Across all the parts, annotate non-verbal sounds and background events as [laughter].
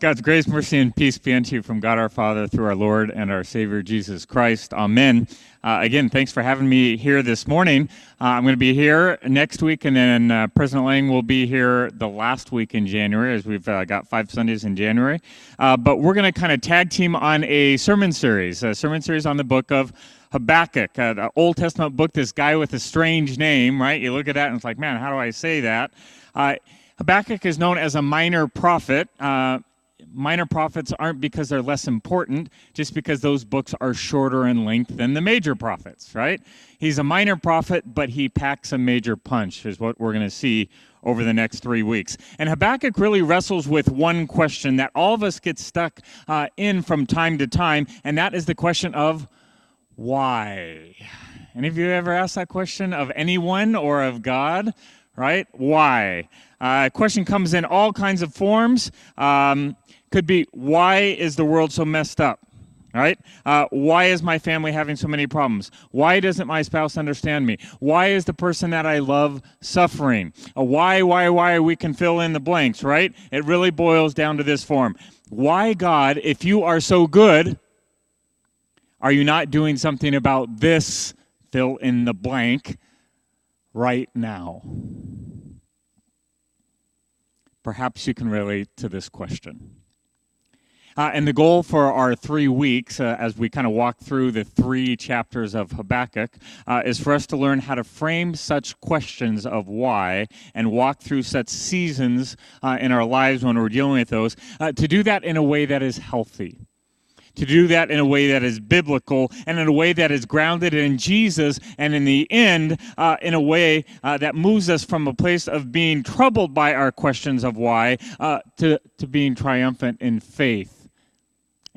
God's grace, mercy, and peace be unto you from God our Father through our Lord and our Savior Jesus Christ. Amen. Uh, again, thanks for having me here this morning. Uh, I'm going to be here next week, and then uh, President Lang will be here the last week in January, as we've uh, got five Sundays in January. Uh, but we're going to kind of tag team on a sermon series, a sermon series on the book of Habakkuk, uh, the Old Testament book, this guy with a strange name, right? You look at that and it's like, man, how do I say that? Habakkuk is known as a minor prophet. Uh, minor prophets aren't because they're less important, just because those books are shorter in length than the major prophets, right? He's a minor prophet, but he packs a major punch, is what we're going to see over the next three weeks. And Habakkuk really wrestles with one question that all of us get stuck uh, in from time to time, and that is the question of why. Any of you ever asked that question of anyone or of God? Right? Why? Uh, question comes in all kinds of forms. Um, could be, why is the world so messed up? Right? Uh, why is my family having so many problems? Why doesn't my spouse understand me? Why is the person that I love suffering? Uh, why, why, why? We can fill in the blanks, right? It really boils down to this form. Why, God, if you are so good, are you not doing something about this fill in the blank right now? Perhaps you can relate to this question. Uh, and the goal for our three weeks, uh, as we kind of walk through the three chapters of Habakkuk, uh, is for us to learn how to frame such questions of why and walk through such seasons uh, in our lives when we're dealing with those, uh, to do that in a way that is healthy. To do that in a way that is biblical and in a way that is grounded in Jesus, and in the end, uh, in a way uh, that moves us from a place of being troubled by our questions of why uh, to, to being triumphant in faith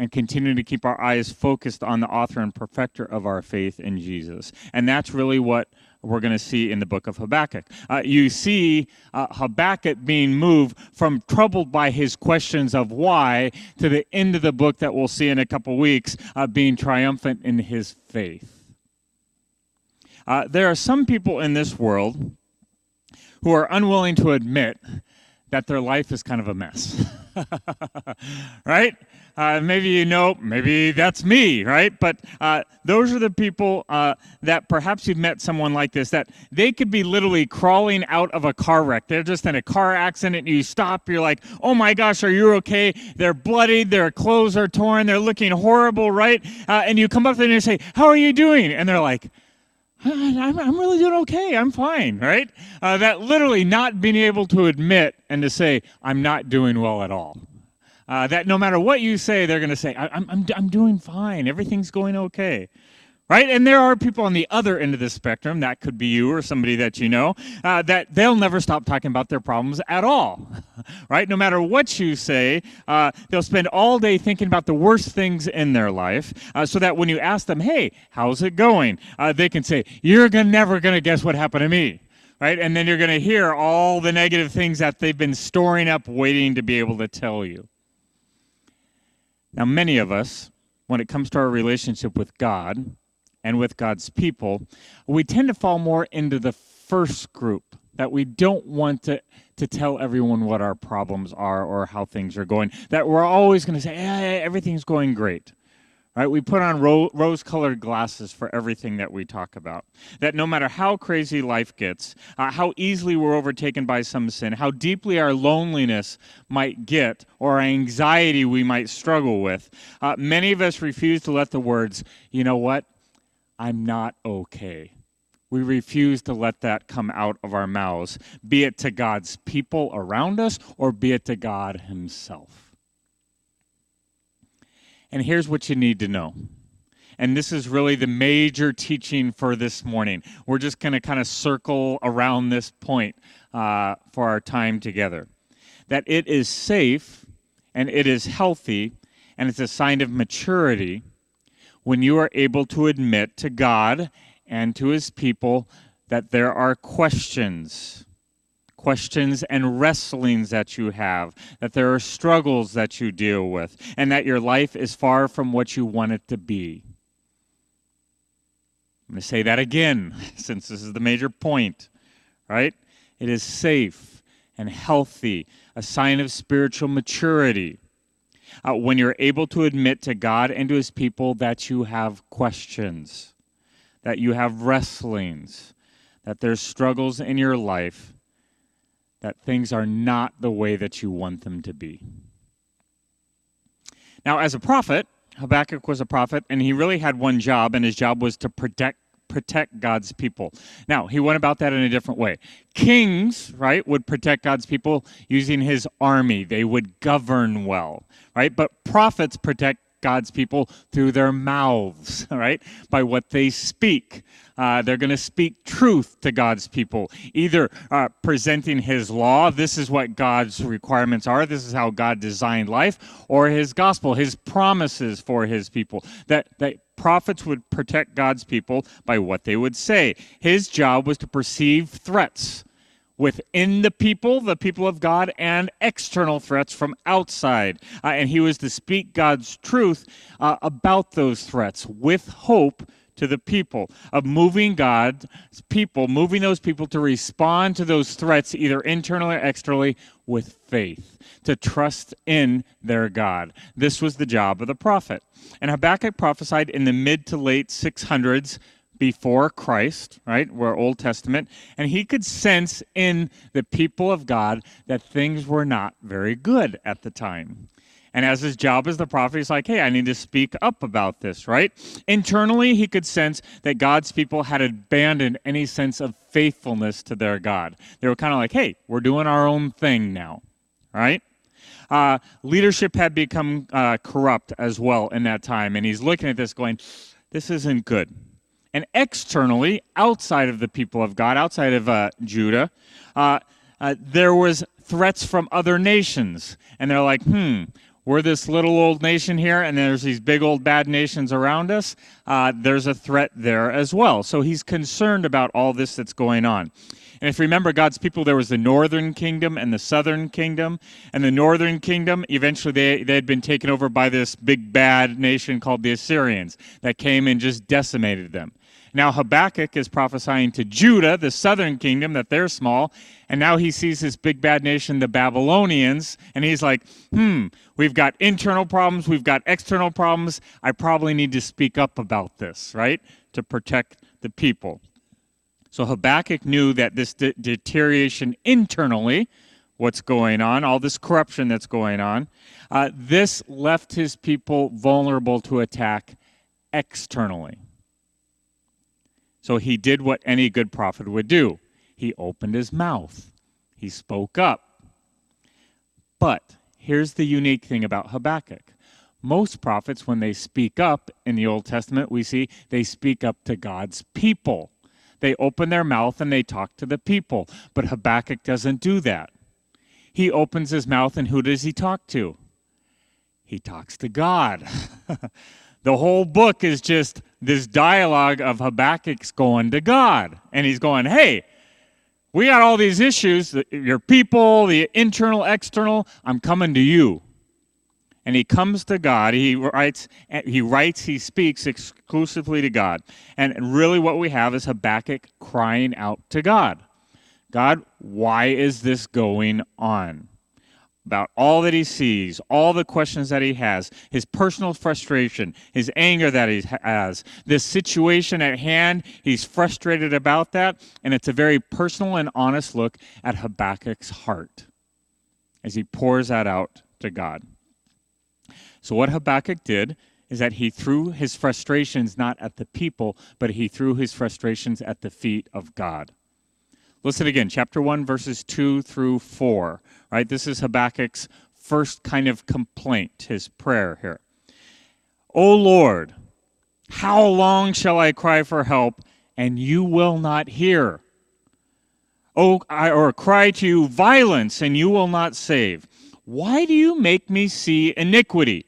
and continuing to keep our eyes focused on the author and perfecter of our faith in Jesus. And that's really what we're going to see in the book of Habakkuk. Uh, you see uh, Habakkuk being moved from troubled by his questions of why to the end of the book that we'll see in a couple weeks, uh, being triumphant in his faith. Uh, there are some people in this world who are unwilling to admit that their life is kind of a mess. [laughs] right? Uh, maybe you know, maybe that's me, right? But uh, those are the people uh, that perhaps you've met someone like this that they could be literally crawling out of a car wreck. They're just in a car accident, you stop. You're like, "Oh my gosh, are you okay?" They're bloodied. Their clothes are torn. They're looking horrible, right? Uh, and you come up to them and you say, "How are you doing?" And they're like. I'm, I'm really doing okay. I'm fine, right? Uh, that literally not being able to admit and to say, I'm not doing well at all. Uh, that no matter what you say, they're going to say, I'm, I'm, I'm doing fine. Everything's going okay. Right? And there are people on the other end of the spectrum, that could be you or somebody that you know, uh, that they'll never stop talking about their problems at all. [laughs] right? No matter what you say, uh, they'll spend all day thinking about the worst things in their life uh, so that when you ask them, hey, how's it going? Uh, they can say, you're gonna, never going to guess what happened to me right? And then you're going to hear all the negative things that they've been storing up, waiting to be able to tell you. Now, many of us, when it comes to our relationship with God and with God's people, we tend to fall more into the first group that we don't want to, to tell everyone what our problems are or how things are going, that we're always going to say, everything's going great. Right? We put on ro- rose colored glasses for everything that we talk about. That no matter how crazy life gets, uh, how easily we're overtaken by some sin, how deeply our loneliness might get, or anxiety we might struggle with, uh, many of us refuse to let the words, you know what? I'm not okay. We refuse to let that come out of our mouths, be it to God's people around us or be it to God Himself. And here's what you need to know. And this is really the major teaching for this morning. We're just going to kind of circle around this point uh, for our time together. That it is safe and it is healthy and it's a sign of maturity when you are able to admit to God and to his people that there are questions questions and wrestlings that you have, that there are struggles that you deal with, and that your life is far from what you want it to be. I'm going to say that again, [laughs] since this is the major point, right? It is safe and healthy, a sign of spiritual maturity uh, when you're able to admit to God and to his people that you have questions, that you have wrestlings, that there's struggles in your life, that things are not the way that you want them to be. Now, as a prophet, Habakkuk was a prophet, and he really had one job, and his job was to protect protect God's people. Now, he went about that in a different way. Kings, right, would protect God's people using his army. They would govern well, right? But prophets protect God's people through their mouths, [laughs] right? By what they speak. Uh, they're going to speak truth to God's people, either uh, presenting His law, this is what God's requirements are, this is how God designed life, or His gospel, His promises for His people. That, that prophets would protect God's people by what they would say. His job was to perceive threats within the people, the people of God, and external threats from outside. Uh, and he was to speak God's truth uh, about those threats with hope to the people, of moving God's people, moving those people to respond to those threats, either internally or externally, with faith, to trust in their God. This was the job of the prophet. And Habakkuk prophesied in the mid to late 600s before Christ, right? We're Old Testament. And he could sense in the people of God that things were not very good at the time. And as his job as the prophet, he's like, hey, I need to speak up about this, right? Internally, he could sense that God's people had abandoned any sense of faithfulness to their God. They were kind of like, hey, we're doing our own thing now, right? Uh, leadership had become uh, corrupt as well in that time. And he's looking at this going, this isn't good and externally, outside of the people of God, outside of uh, Judah, uh, uh, there was threats from other nations, and they're like, "Hmm, we're this little old nation here, and there's these big old bad nations around us. Uh, there's a threat there as well." So he's concerned about all this that's going on. And if you remember God's people, there was the northern kingdom and the southern kingdom. And the northern kingdom, eventually they, they had been taken over by this big bad nation called the Assyrians that came and just decimated them. Now Habakkuk is prophesying to Judah, the southern kingdom, that they're small. And now he sees this big bad nation, the Babylonians, and he's like, hmm, we've got internal problems, we've got external problems. I probably need to speak up about this, right? To protect the people. So Habakkuk knew that this de- deterioration internally, what's going on, all this corruption that's going on, uh, this left his people vulnerable to attack externally. So he did what any good prophet would do he opened his mouth, he spoke up. But here's the unique thing about Habakkuk. Most prophets, when they speak up in the Old Testament, we see they speak up to God's people. They open their mouth and they talk to the people. But Habakkuk doesn't do that. He opens his mouth, and who does he talk to? He talks to God. [laughs] the whole book is just this dialogue of Habakkuk's going to God. And he's going, hey, we got all these issues, your people, the internal, external, I'm coming to you. And he comes to God. He writes, he writes, he speaks exclusively to God. And really what we have is Habakkuk crying out to God. God, why is this going on? About all that he sees, all the questions that he has, his personal frustration, his anger that he has, this situation at hand, he's frustrated about that, and it's a very personal and honest look at Habakkuk's heart as he pours that out to God. So, what Habakkuk did is that he threw his frustrations not at the people, but he threw his frustrations at the feet of God. Listen again, chapter 1, verses 2 through 4. Right? This is Habakkuk's first kind of complaint, his prayer here. O Lord, how long shall I cry for help, and you will not hear? Oh, I, or cry to you violence, and you will not save. Why do you make me see iniquity?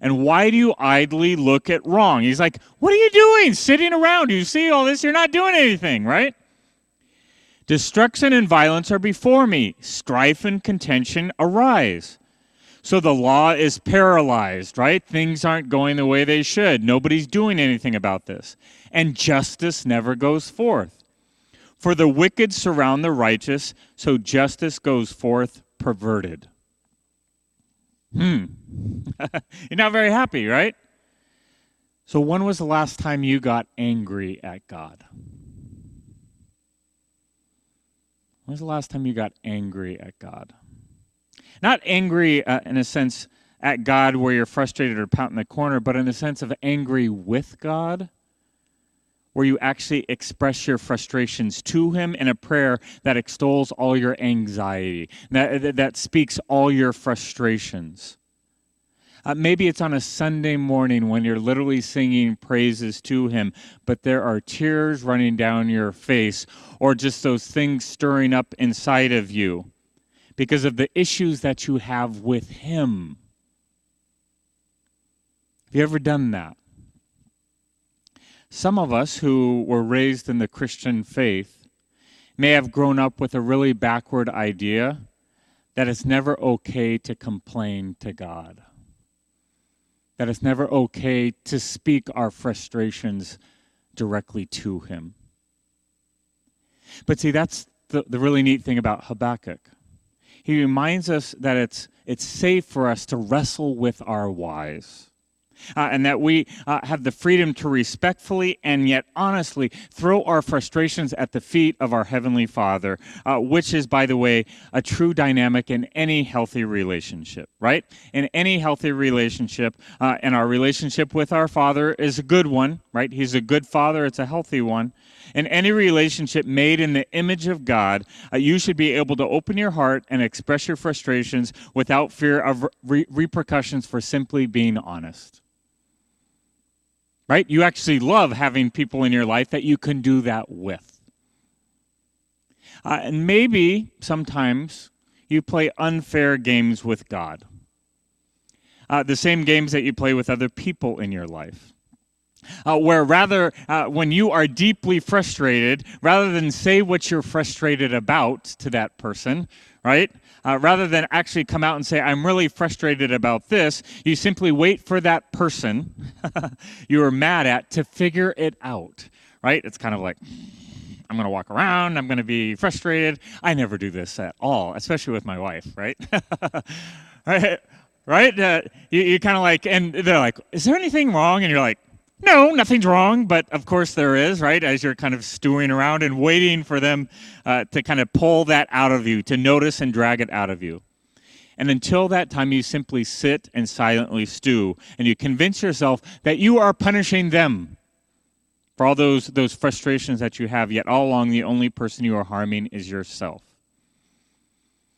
And why do you idly look at wrong? He's like, What are you doing? Sitting around. You see all this? You're not doing anything, right? Destruction and violence are before me, strife and contention arise. So the law is paralyzed, right? Things aren't going the way they should. Nobody's doing anything about this. And justice never goes forth. For the wicked surround the righteous, so justice goes forth perverted. Hmm. [laughs] You're not very happy, right? So, when was the last time you got angry at God? When was the last time you got angry at God? Not angry uh, in a sense at God where you're frustrated or pout in the corner, but in a sense of angry with God, where you actually express your frustrations to Him in a prayer that extols all your anxiety, that, that speaks all your frustrations. Uh, maybe it's on a Sunday morning when you're literally singing praises to Him, but there are tears running down your face, or just those things stirring up inside of you because of the issues that you have with Him. Have you ever done that? Some of us who were raised in the Christian faith may have grown up with a really backward idea that it's never okay to complain to God, that it's never okay to speak our frustrations directly to Him. But see, that's the, the really neat thing about Habakkuk. He reminds us that it's, it's safe for us to wrestle with our whys uh, and that we uh, have the freedom to respectfully and yet honestly throw our frustrations at the feet of our Heavenly Father, uh, which is, by the way, a true dynamic in any healthy relationship, right? In any healthy relationship, uh, and our relationship with our Father is a good one, right? He's a good Father, it's a healthy one. In any relationship made in the image of God, uh, you should be able to open your heart and express your frustrations without fear of re- repercussions for simply being honest right? You actually love having people in your life that you can do that with. Uh, and maybe sometimes you play unfair games with God. Uh, the same games that you play with other people in your life. Uh, where rather, uh, when you are deeply frustrated, rather than say what you're frustrated about to that person, right? Uh, rather than actually come out and say, I'm really frustrated about this, you simply wait for that person [laughs] you are mad at to figure it out, right? It's kind of like, I'm going to walk around, I'm going to be frustrated. I never do this at all, especially with my wife, right? [laughs] right? Right? Uh, you, you kind of like, and they're like, Is there anything wrong? And you're like, no, nothing's wrong, but of course there is, right? As you're kind of stewing around and waiting for them uh, to kind of pull that out of you, to notice and drag it out of you. And until that time, you simply sit and silently stew, and you convince yourself that you are punishing them for all those, those frustrations that you have, yet all along, the only person you are harming is yourself.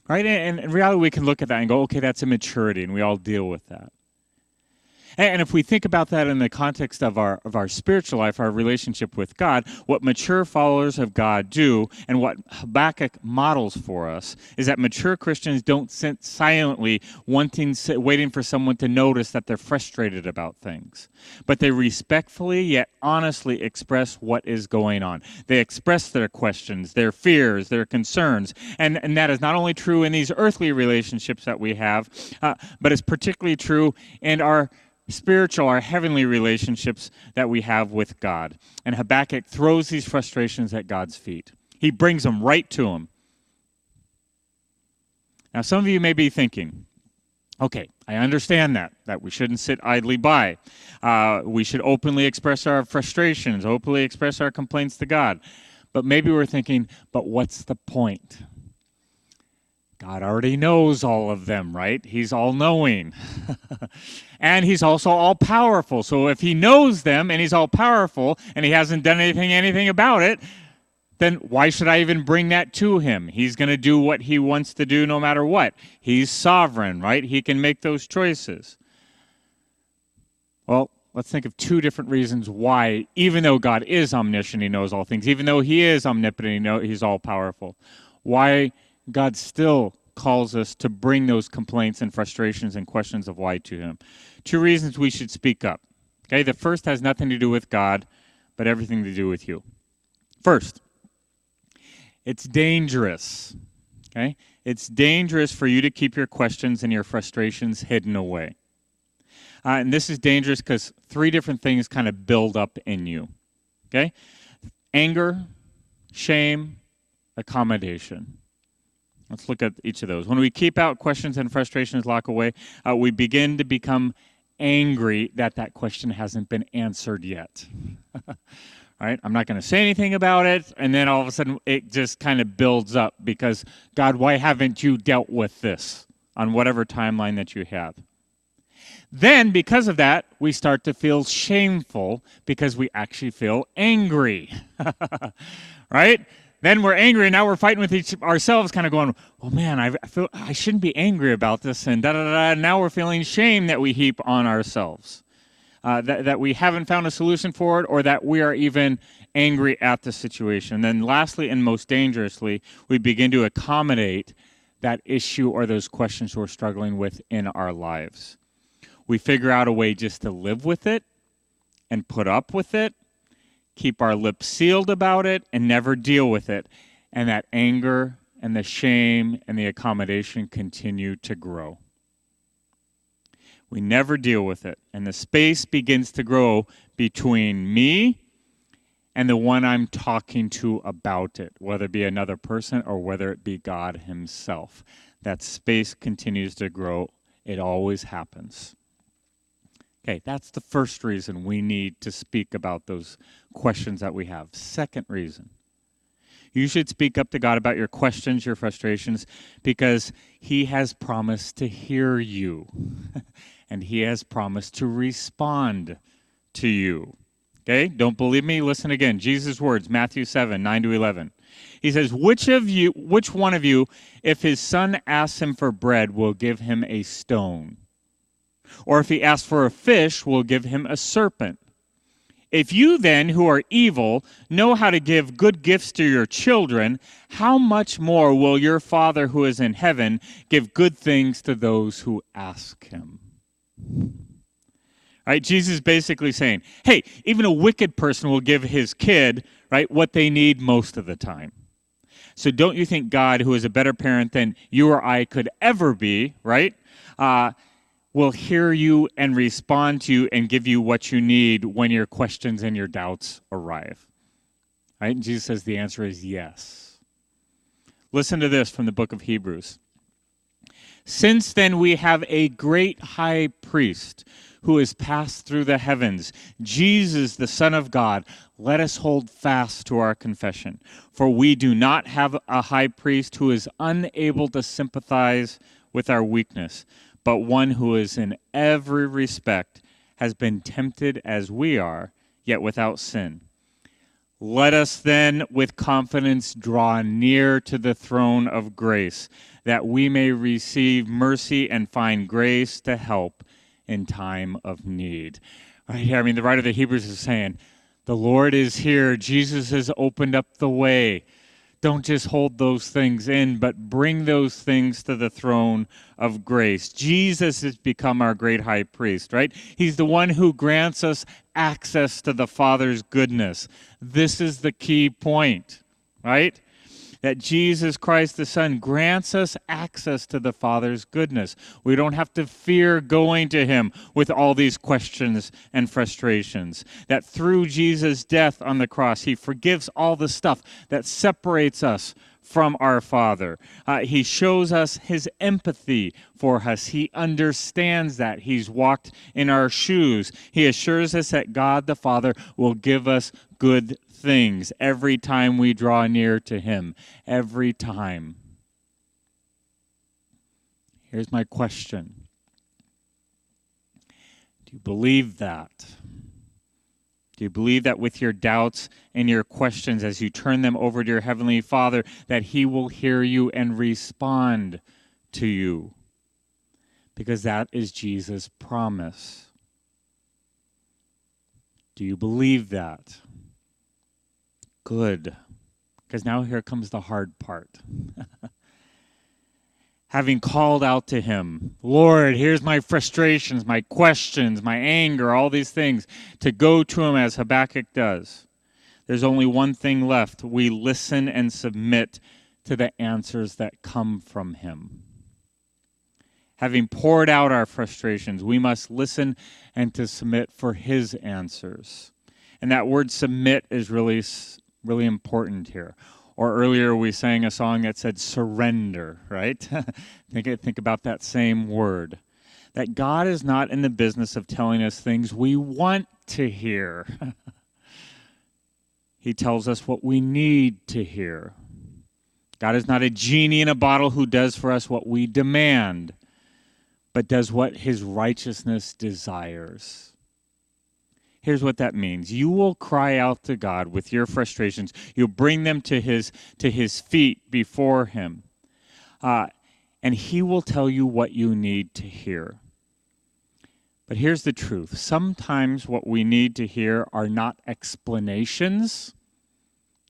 Right? And in reality, we can look at that and go, okay, that's immaturity, and we all deal with that. And if we think about that in the context of our of our spiritual life, our relationship with God, what mature followers of God do, and what Habakkuk models for us, is that mature Christians don't sit silently wanting, waiting for someone to notice that they're frustrated about things, but they respectfully yet honestly express what is going on. They express their questions, their fears, their concerns, and and that is not only true in these earthly relationships that we have, uh, but it's particularly true in our spiritual, our heavenly relationships that we have with God. And Habakkuk throws these frustrations at God's feet. He brings them right to him. Now, some of you may be thinking, okay, I understand that, that we shouldn't sit idly by. Uh, we should openly express our frustrations, openly express our complaints to God. But maybe we're thinking, but what's the point? God already knows all of them, right? He's all knowing. [laughs] and he's also all powerful. So if he knows them and he's all powerful and he hasn't done anything anything about it, then why should I even bring that to him? He's going to do what he wants to do no matter what. He's sovereign, right? He can make those choices. Well, let's think of two different reasons why, even though God is omniscient, he knows all things, even though he is omnipotent, he know, he's all powerful, why God still calls us to bring those complaints and frustrations and questions of why to Him. Two reasons we should speak up. Okay, the first has nothing to do with God, but everything to do with you. First, it's dangerous. Okay, it's dangerous for you to keep your questions and your frustrations hidden away. Uh, and this is dangerous because three different things kind of build up in you. Okay, anger, shame, accommodation. Let's look at each of those. When we keep out questions and frustrations lock away, uh, we begin to become angry that that question hasn't been answered yet. all [laughs] right, I'm not going to say anything about it. And then all of a sudden it just kind of builds up because, God, why haven't you dealt with this on whatever timeline that you have? Then, because of that, we start to feel shameful because we actually feel angry. [laughs] right? Then we're angry, and now we're fighting with each ourselves, kind of going, "Well, man, I feel I shouldn't be angry about this," and da da da. Now we're feeling shame that we heap on ourselves, uh, that that we haven't found a solution for it, or that we are even angry at the situation. And then, lastly, and most dangerously, we begin to accommodate that issue or those questions we're struggling with in our lives we figure out a way just to live with it and put up with it, keep our lips sealed about it, and never deal with it. And that anger and the shame and the accommodation continue to grow. We never deal with it. And the space begins to grow between me and the one I'm talking to about it, whether it be another person or whether it be God Himself. That space continues to grow. It always happens. Okay, that's the first reason we need to speak about those questions that we have. Second reason, you should speak up to God about your questions, your frustrations, because He has promised to hear you [laughs] and He has promised to respond to you. Okay, don't believe me? Listen again. Jesus' words, Matthew 7 9 to 11. He says, Which of you, which one of you, if his son asks him for bread, will give him a stone? Or if he asks for a fish, we'll give him a serpent. If you then, who are evil, know how to give good gifts to your children, how much more will your Father who is in heaven give good things to those who ask him? Right? Jesus is basically saying, hey, even a wicked person will give his kid, right, what they need most of the time. So don't you think God, who is a better parent than you or I could ever be, right? Uh, will hear you and respond to you and give you what you need when your questions and your doubts arrive. Right? And Jesus says the answer is yes. Listen to this from the book of Hebrews. Since then we have a great high priest who has passed through the heavens, Jesus, the Son of God, let us hold fast to our confession. For we do not have a high priest who is unable to sympathize with our weakness but one who is in every respect has been tempted as we are, yet without sin. Let us then with confidence draw near to the throne of grace, that we may receive mercy and find grace to help in time of need. Right here, I mean, the writer of the Hebrews is saying, The Lord is here. Jesus has opened up the way don't just hold those things in, but bring those things to the throne of grace. Jesus has become our great high priest, right? He's the one who grants us access to the Father's goodness. This is the key point, right? That Jesus Christ the Son grants us access to the Father's goodness. We don't have to fear going to Him with all these questions and frustrations. That through Jesus' death on the cross, He forgives all the stuff that separates us from our Father. Uh, he shows us his empathy for us. He understands that. He's walked in our shoes. He assures us that God the Father will give us good things every time we draw near to Him. Every time. Here's my question Do you believe that? Do you believe that with your doubts and your questions, as you turn them over to your Heavenly Father, that He will hear you and respond to you? Because that is Jesus' promise. Do you believe that? Good. Because now here comes the hard part. [laughs] Having called out to him, Lord, here's my frustrations, my questions, my anger, all these things, to go to him as Habakkuk does. There's only one thing left. We listen and submit to the answers that come from him. Having poured out our frustrations, we must listen and to submit for his answers. And that word submit is really really important here. Or earlier we sang a song that said surrender, right? [laughs] think, think about that same word. That God is not in the business of telling us things we want to hear. [laughs] he tells us what we need to hear. God is not a genie in a bottle who does for us what we demand, but does what his righteousness desires. Here's what that means. You will cry out to God with your frustrations. You'll bring them to his to his feet before him. Uh, and he will tell you what you need to hear. But here's the truth. Sometimes what we need to hear are not explanations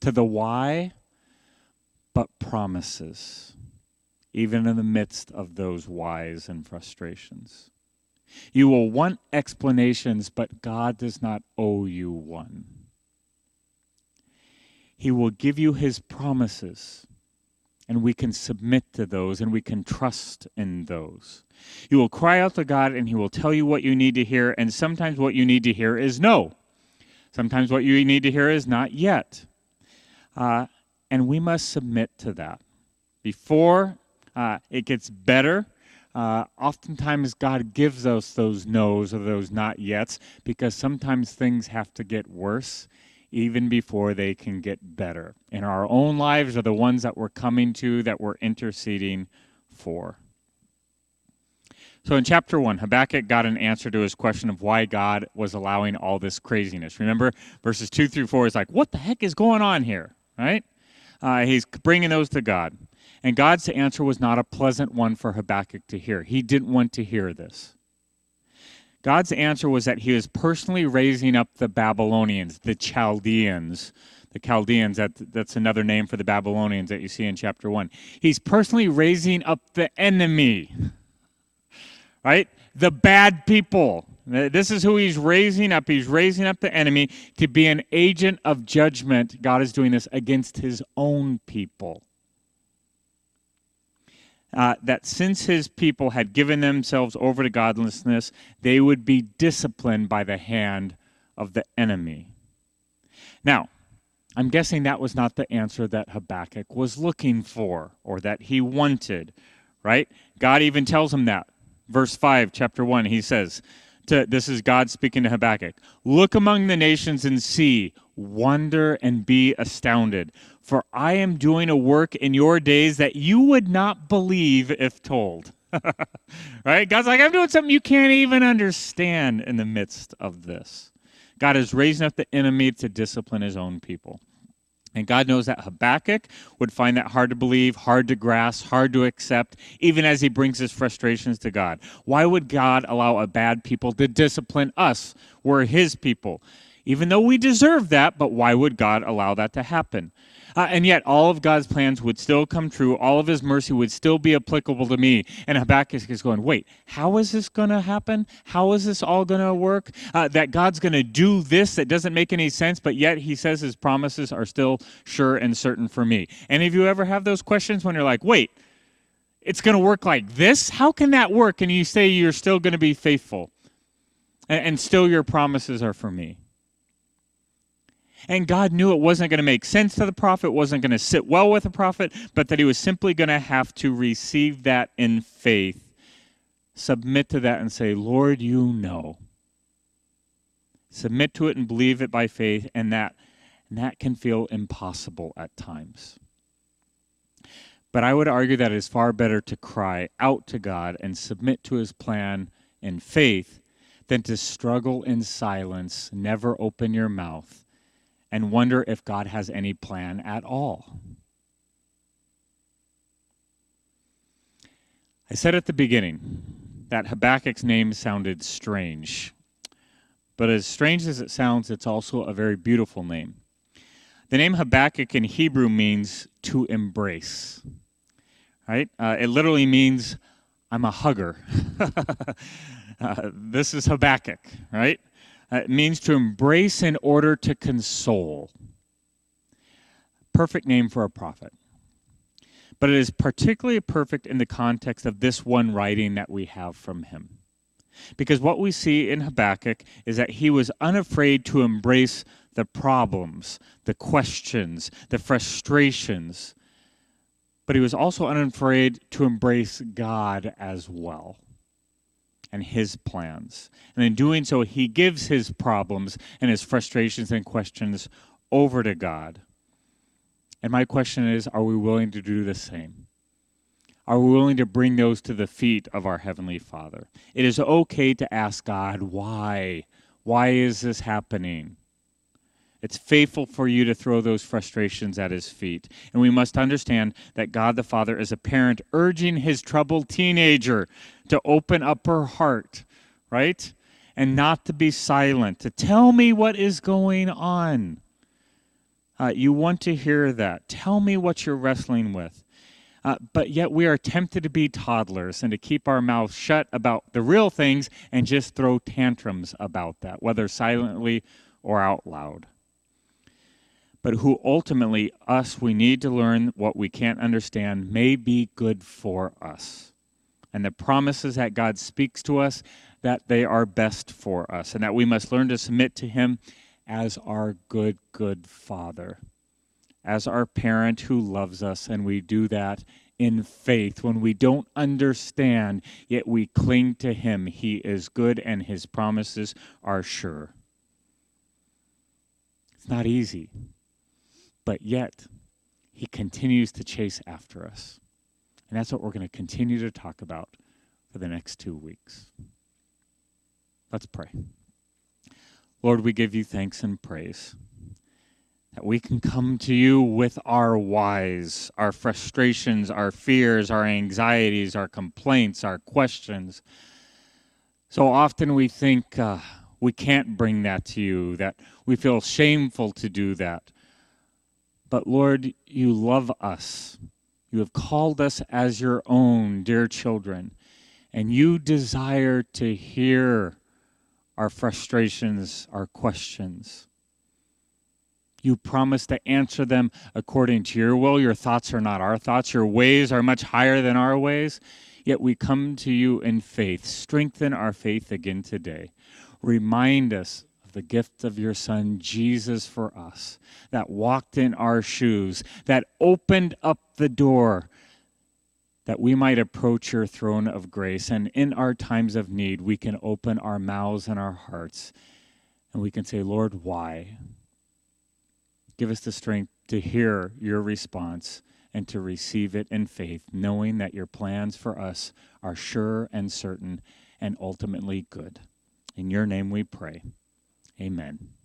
to the why, but promises, even in the midst of those whys and frustrations. You will want explanations, but God does not owe you one. He will give you his promises, and we can submit to those and we can trust in those. You will cry out to God, and he will tell you what you need to hear, and sometimes what you need to hear is no. Sometimes what you need to hear is not yet. Uh, and we must submit to that. Before uh, it gets better, uh, oftentimes God gives us those no's or those not yets because sometimes things have to get worse even before they can get better. And our own lives are the ones that we're coming to, that we're interceding for. So in chapter 1, Habakkuk got an answer to his question of why God was allowing all this craziness. Remember, verses 2 through 4 is like, what the heck is going on here? Right? Uh, he's bringing those to God. And God's answer was not a pleasant one for Habakkuk to hear. He didn't want to hear this. God's answer was that he was personally raising up the Babylonians, the Chaldeans. The Chaldeans, that, that's another name for the Babylonians that you see in chapter 1. He's personally raising up the enemy, right? The bad people. This is who he's raising up. He's raising up the enemy to be an agent of judgment. God is doing this against his own people uh, that since his people had given themselves over to godlessness, they would be disciplined by the hand of the enemy. Now, I'm guessing that was not the answer that Habakkuk was looking for or that he wanted, right? God even tells him that. Verse 5, chapter 1, he says, to, this is God speaking to Habakkuk Look among the nations and see, wonder and be astounded. For I am doing a work in your days that you would not believe if told. [laughs] right? God's like, I'm doing something you can't even understand in the midst of this. God is raising up the enemy to discipline his own people. And God knows that Habakkuk would find that hard to believe, hard to grasp, hard to accept, even as he brings his frustrations to God. Why would God allow a bad people to discipline us? We're his people. Even though we deserve that, but why would God allow that to happen? Uh, and yet, all of God's plans would still come true. All of his mercy would still be applicable to me. And Habakkuk is going, wait, how is this going to happen? How is this all going to work? Uh, that God's going to do this that doesn't make any sense, but yet he says his promises are still sure and certain for me. Any of you ever have those questions when you're like, wait, it's going to work like this? How can that work? And you say you're still going to be faithful, and, and still your promises are for me. And God knew it wasn't going to make sense to the prophet, wasn't going to sit well with the prophet, but that he was simply going to have to receive that in faith, submit to that, and say, Lord, you know. Submit to it and believe it by faith, and that, and that can feel impossible at times. But I would argue that it is far better to cry out to God and submit to his plan in faith than to struggle in silence, never open your mouth, and wonder if God has any plan at all. I said at the beginning that Habakkuk's name sounded strange. But as strange as it sounds, it's also a very beautiful name. The name Habakkuk in Hebrew means to embrace, right? Uh, it literally means I'm a hugger. [laughs] uh, this is Habakkuk, right? Uh, it means to embrace in order to console. Perfect name for a prophet. But it is particularly perfect in the context of this one writing that we have from him. Because what we see in Habakkuk is that he was unafraid to embrace the problems, the questions, the frustrations, but he was also unafraid to embrace God as well and his plans. And in doing so, he gives his problems and his frustrations and questions over to God. And my question is are we willing to do the same? Are we willing to bring those to the feet of our Heavenly Father? It is okay to ask God, why? Why is this happening? It's faithful for you to throw those frustrations at his feet. And we must understand that God the Father is a parent urging his troubled teenager to open up her heart, right? And not to be silent, to tell me what is going on. Uh, you want to hear that. Tell me what you're wrestling with. Uh, but yet we are tempted to be toddlers and to keep our mouths shut about the real things and just throw tantrums about that, whether silently or out loud. But who ultimately, us, we need to learn what we can't understand may be good for us. And the promises that God speaks to us, that they are best for us, and that we must learn to submit to Him as our good, good Father as our parent who loves us, and we do that in faith. When we don't understand, yet we cling to Him. He is good, and His promises are sure. It's not easy, but yet He continues to chase after us. And that's what we're going to continue to talk about for the next two weeks. Let's pray. Lord, we give you thanks and praise that we can come to you with our whys, our frustrations, our fears, our anxieties, our complaints, our questions. So often we think uh, we can't bring that to you, that we feel shameful to do that. But Lord, you love us. You have called us as your own, dear children, and you desire to hear our frustrations, our questions. You promise to answer them according to your will. Your thoughts are not our thoughts. Your ways are much higher than our ways. Yet we come to you in faith. Strengthen our faith again today. Remind us of the gift of your Son, Jesus, for us, that walked in our shoes, that opened up the door that we might approach your throne of grace. And in our times of need, we can open our mouths and our hearts and we can say, Lord, why? Give us the strength to hear your response and to receive it in faith, knowing that your plans for us are sure and certain and ultimately good. In your name we pray. Amen.